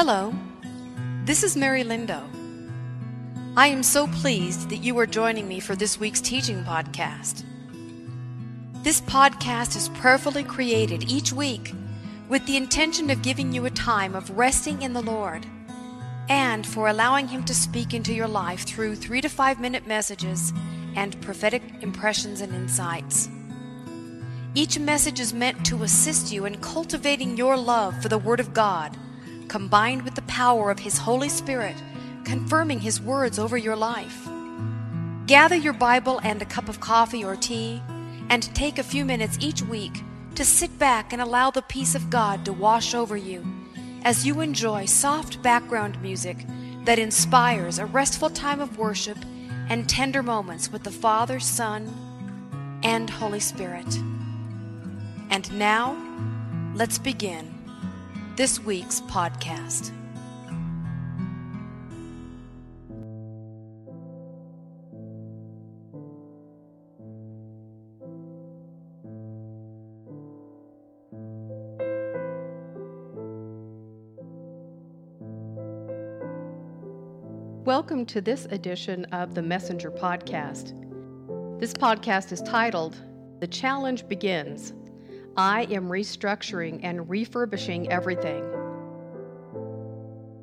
Hello, this is Mary Lindo. I am so pleased that you are joining me for this week's teaching podcast. This podcast is prayerfully created each week with the intention of giving you a time of resting in the Lord and for allowing Him to speak into your life through three to five minute messages and prophetic impressions and insights. Each message is meant to assist you in cultivating your love for the Word of God, combined with the power of His Holy Spirit, confirming His words over your life. Gather your Bible and a cup of coffee or tea, and take a few minutes each week to sit back and allow the peace of God to wash over you as you enjoy soft background music that inspires a restful time of worship and tender moments with the Father, Son, and Holy Spirit. And now, let's begin this week's podcast. Welcome to this edition of the Messenger Podcast. This podcast is titled The Challenge Begins. I am restructuring and refurbishing everything.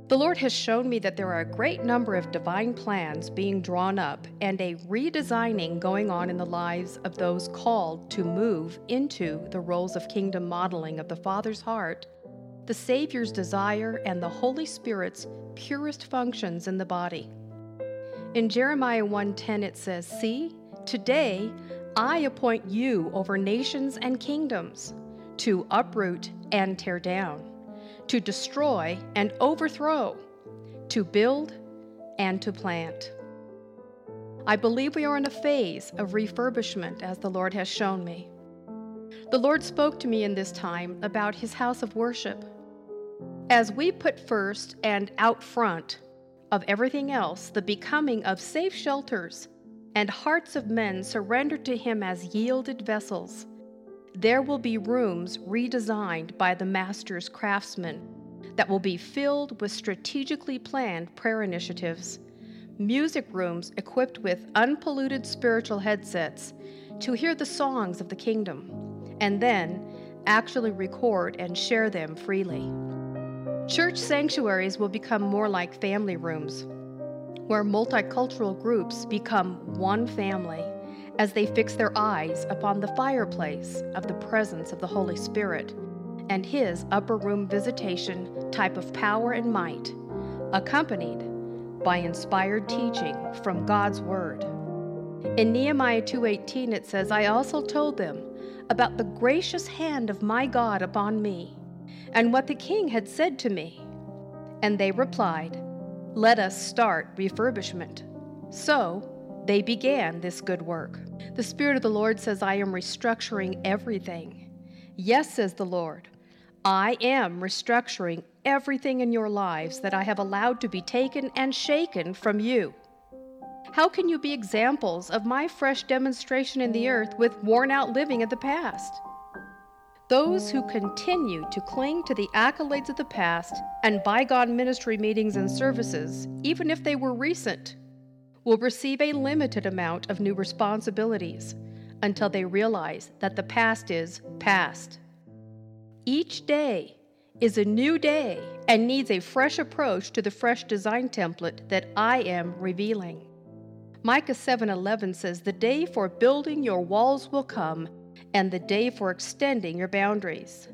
The Lord has shown me that there are a great number of divine plans being drawn up and a redesigning going on in the lives of those called to move into the roles of kingdom modeling of the Father's heart, the Savior's desire, and the Holy Spirit's purest functions in the body. In Jeremiah 1:10 it says, "See, today I appoint you over nations and kingdoms to uproot and tear down, to destroy and overthrow, to build and to plant." I believe we are in a phase of refurbishment as the Lord has shown me. The Lord spoke to me in this time about his house of worship. As we put first and out front of everything else the becoming of safe shelters and hearts of men surrendered to Him as yielded vessels, there will be rooms redesigned by the Master's craftsmen that will be filled with strategically planned prayer initiatives, music rooms equipped with unpolluted spiritual headsets to hear the songs of the kingdom, and then actually record and share them freely. Church sanctuaries will become more like family rooms, where multicultural groups become one family as they fix their eyes upon the fireplace of the presence of the Holy Spirit and His upper room visitation type of power and might, accompanied by inspired teaching from God's Word. In Nehemiah 2:18 it says, "I also told them about the gracious hand of my God upon me." and what the king had said to me. And they replied, Let us start refurbishment. So they began this good work. The Spirit of the Lord says, I am restructuring everything. Yes, says the Lord, I am restructuring everything in your lives that I have allowed to be taken and shaken from you. How can you be examples of my fresh demonstration in the earth with worn out living of the past? Those who continue to cling to the accolades of the past and bygone ministry meetings and services, even if they were recent, will receive a limited amount of new responsibilities until they realize that the past is past. Each day is a new day and needs a fresh approach to the fresh design template that I am revealing. Micah 7:11 says, "The day for building your walls will come, and the day for extending your boundaries.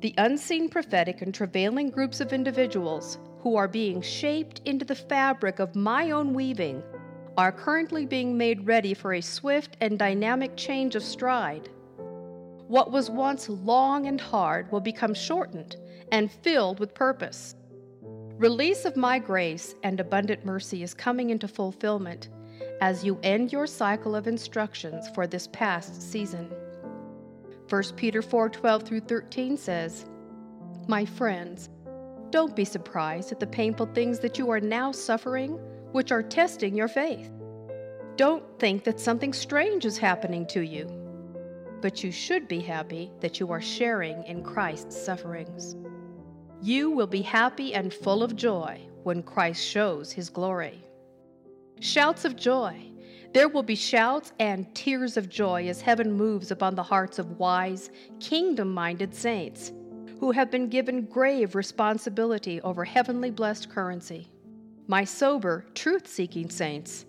The unseen prophetic and travailing groups of individuals who are being shaped into the fabric of my own weaving are currently being made ready for a swift and dynamic change of stride. What was once long and hard will become shortened and filled with purpose. Release of my grace and abundant mercy is coming into fulfillment as you end your cycle of instructions for this past season. 1 Peter 4:12 through 13 says, "My friends, don't be surprised at the painful things that you are now suffering, which are testing your faith. Don't think that something strange is happening to you, but you should be happy that you are sharing in Christ's sufferings." You will be happy and full of joy when Christ shows his glory. Shouts of joy. There will be shouts and tears of joy as heaven moves upon the hearts of wise, kingdom minded saints who have been given grave responsibility over heavenly blessed currency. My sober, truth seeking saints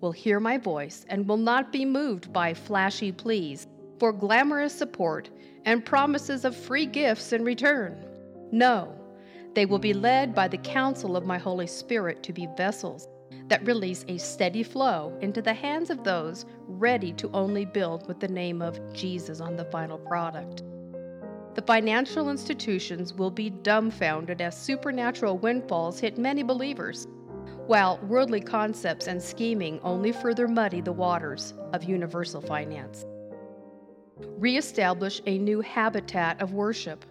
will hear my voice and will not be moved by flashy pleas for glamorous support and promises of free gifts in return. No, they will be led by the counsel of my Holy Spirit to be vessels that release a steady flow into the hands of those ready to only build with the name of Jesus on the final product the financial institutions will be dumbfounded as supernatural windfalls hit many believers, while worldly concepts and scheming only further muddy the waters of universal finance. Reestablish a new habitat of worship.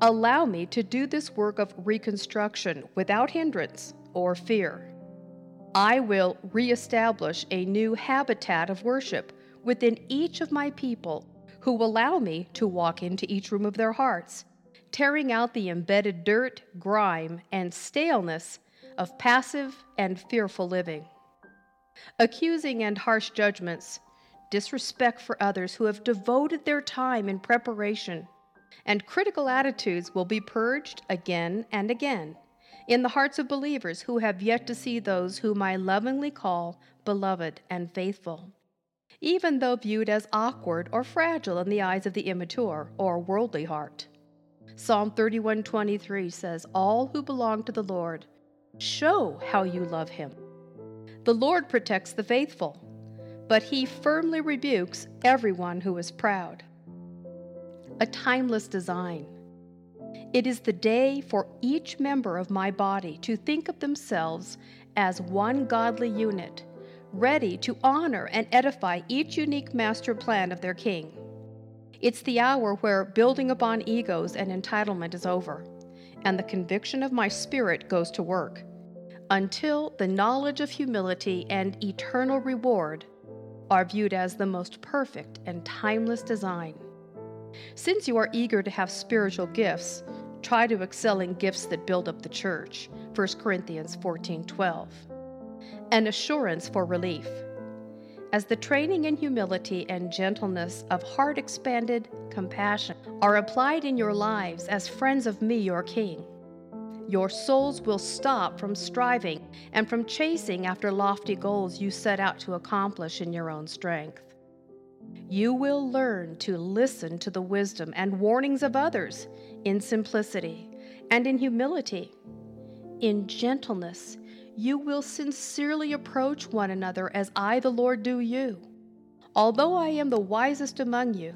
Allow me to do this work of reconstruction without hindrance or fear. I will reestablish a new habitat of worship within each of my people who allow me to walk into each room of their hearts, tearing out the embedded dirt, grime, and staleness of passive and fearful living. Accusing and harsh judgments, disrespect for others who have devoted their time in preparation, and critical attitudes will be purged again and again in the hearts of believers who have yet to see those whom I lovingly call beloved and faithful even though viewed as awkward or fragile in the eyes of the immature or worldly heart. Psalm 31:23 says, "All who belong to the Lord, show how you love him." The Lord protects the faithful, but he firmly rebukes everyone who is proud. A timeless design. It is the day for each member of my body to think of themselves as one godly unit ready to honor and edify each unique master plan of their king. It's the hour where building upon egos and entitlement is over, and the conviction of my spirit goes to work, until the knowledge of humility and eternal reward are viewed as the most perfect and timeless design. Since you are eager to have spiritual gifts, try to excel in gifts that build up the church. 1 Corinthians 14:12 an assurance for relief. As the training in humility and gentleness of heart expanded compassion are applied in your lives as friends of me, your King, your souls will stop from striving and from chasing after lofty goals you set out to accomplish in your own strength. You will learn to listen to the wisdom and warnings of others in simplicity and in humility, in gentleness you will sincerely approach one another as I, the Lord, do you. Although I am the wisest among you,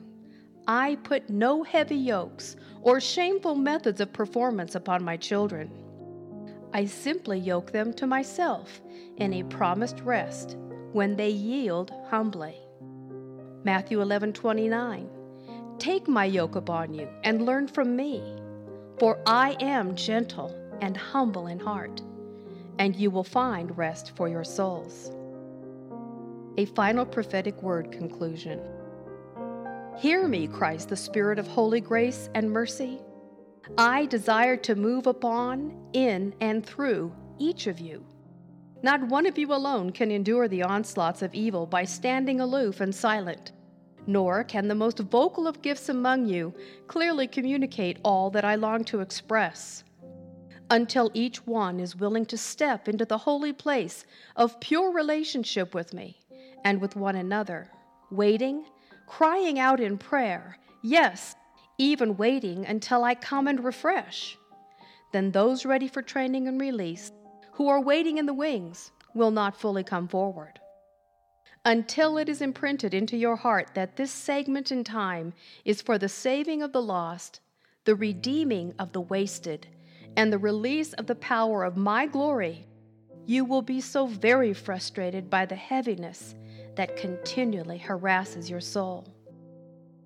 I put no heavy yokes or shameful methods of performance upon my children. I simply yoke them to myself in a promised rest when they yield humbly. Matthew 11:29 Take my yoke upon you and learn from me, for I am gentle and humble in heart and you will find rest for your souls. A final prophetic word conclusion. Hear me, Christ, the Spirit of holy grace and mercy. I desire to move upon, in, and through each of you. Not one of you alone can endure the onslaughts of evil by standing aloof and silent, nor can the most vocal of gifts among you clearly communicate all that I long to express until each one is willing to step into the holy place of pure relationship with me and with one another, waiting, crying out in prayer, yes, even waiting until I come and refresh. Then those ready for training and release, who are waiting in the wings, will not fully come forward. Until it is imprinted into your heart that this segment in time is for the saving of the lost, the redeeming of the wasted, and the release of the power of my glory, you will be so very frustrated by the heaviness that continually harasses your soul.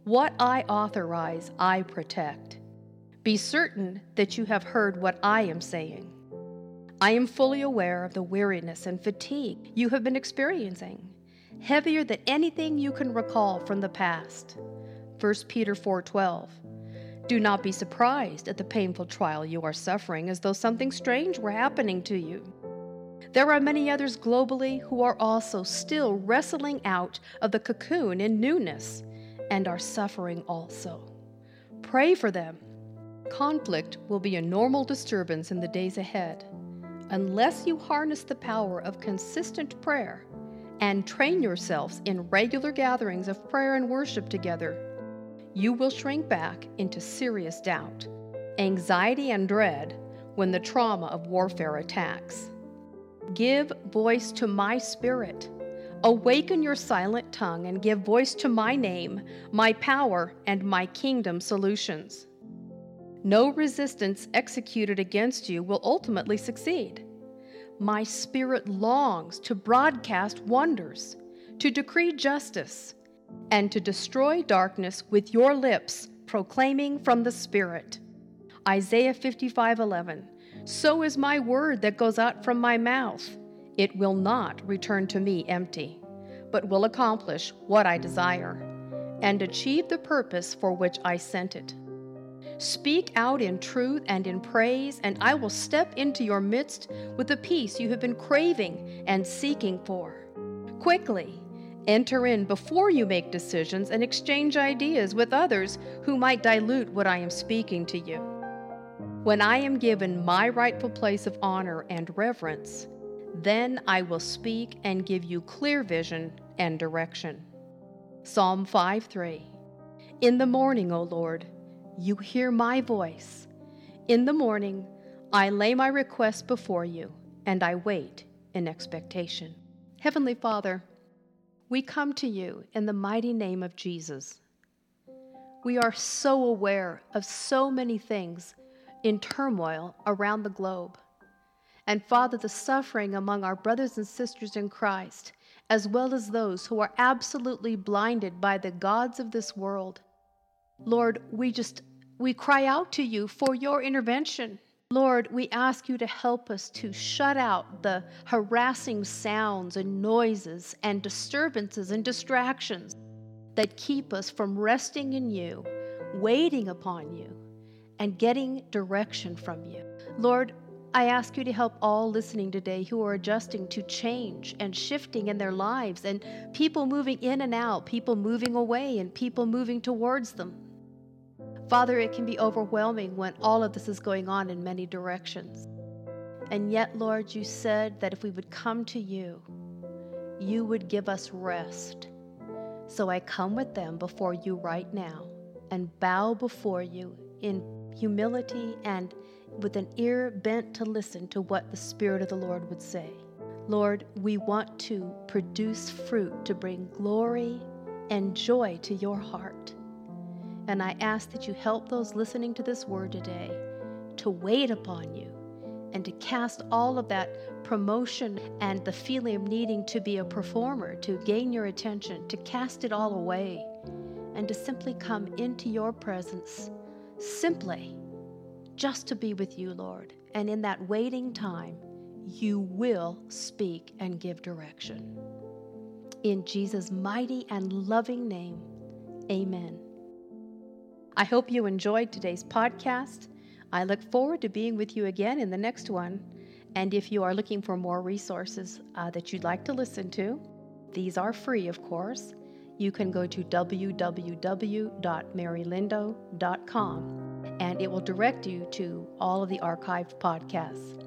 What I authorize, I protect. Be certain that you have heard what I am saying. I am fully aware of the weariness and fatigue you have been experiencing, heavier than anything you can recall from the past. 1 Peter 4:12 Do not be surprised at the painful trial you are suffering as though something strange were happening to you. There are many others globally who are also still wrestling out of the cocoon in newness and are suffering also. Pray for them. Conflict will be a normal disturbance in the days ahead. Unless you harness the power of consistent prayer and train yourselves in regular gatherings of prayer and worship together, you will shrink back into serious doubt, anxiety, and dread when the trauma of warfare attacks. Give voice to my spirit. Awaken your silent tongue and give voice to my name, my power, and my kingdom solutions. No resistance executed against you will ultimately succeed. My spirit longs to broadcast wonders, to decree justice, and to destroy darkness with your lips, proclaiming from the Spirit. Isaiah 55:11. So is my word that goes out from my mouth. It will not return to me empty, but will accomplish what I desire and achieve the purpose for which I sent it. Speak out in truth and in praise, and I will step into your midst with the peace you have been craving and seeking for. Quickly, Enter in before you make decisions and exchange ideas with others who might dilute what I am speaking to you. When I am given my rightful place of honor and reverence, then I will speak and give you clear vision and direction. Psalm 5 3. In the morning, O Lord, you hear my voice. In the morning, I lay my request before you, and I wait in expectation. Heavenly Father, we come to you in the mighty name of Jesus. We are so aware of so many things in turmoil around the globe. And Father, the suffering among our brothers and sisters in Christ, as well as those who are absolutely blinded by the gods of this world. Lord, we just we cry out to you for your intervention. Lord, we ask you to help us to shut out the harassing sounds and noises and disturbances and distractions that keep us from resting in you, waiting upon you, and getting direction from you. Lord, I ask you to help all listening today who are adjusting to change and shifting in their lives, and people moving in and out, people moving away, and people moving towards them. Father, it can be overwhelming when all of this is going on in many directions. And yet, Lord, you said that if we would come to you, you would give us rest. So I come with them before you right now and bow before you in humility and with an ear bent to listen to what the Spirit of the Lord would say. Lord, we want to produce fruit to bring glory and joy to your heart. And I ask that you help those listening to this word today to wait upon you and to cast all of that promotion and the feeling of needing to be a performer, to gain your attention, to cast it all away, and to simply come into your presence, simply just to be with you, Lord. And in that waiting time, you will speak and give direction. In Jesus' mighty and loving name, amen. I hope you enjoyed today's podcast. I look forward to being with you again in the next one. And if you are looking for more resources uh, that you'd like to listen to, these are free, of course. You can go to www.marylindo.com and it will direct you to all of the archived podcasts.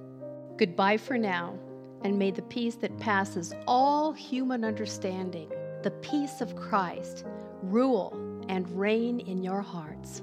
Goodbye for now, and may the peace that passes all human understanding, the peace of Christ, rule and reign in your hearts.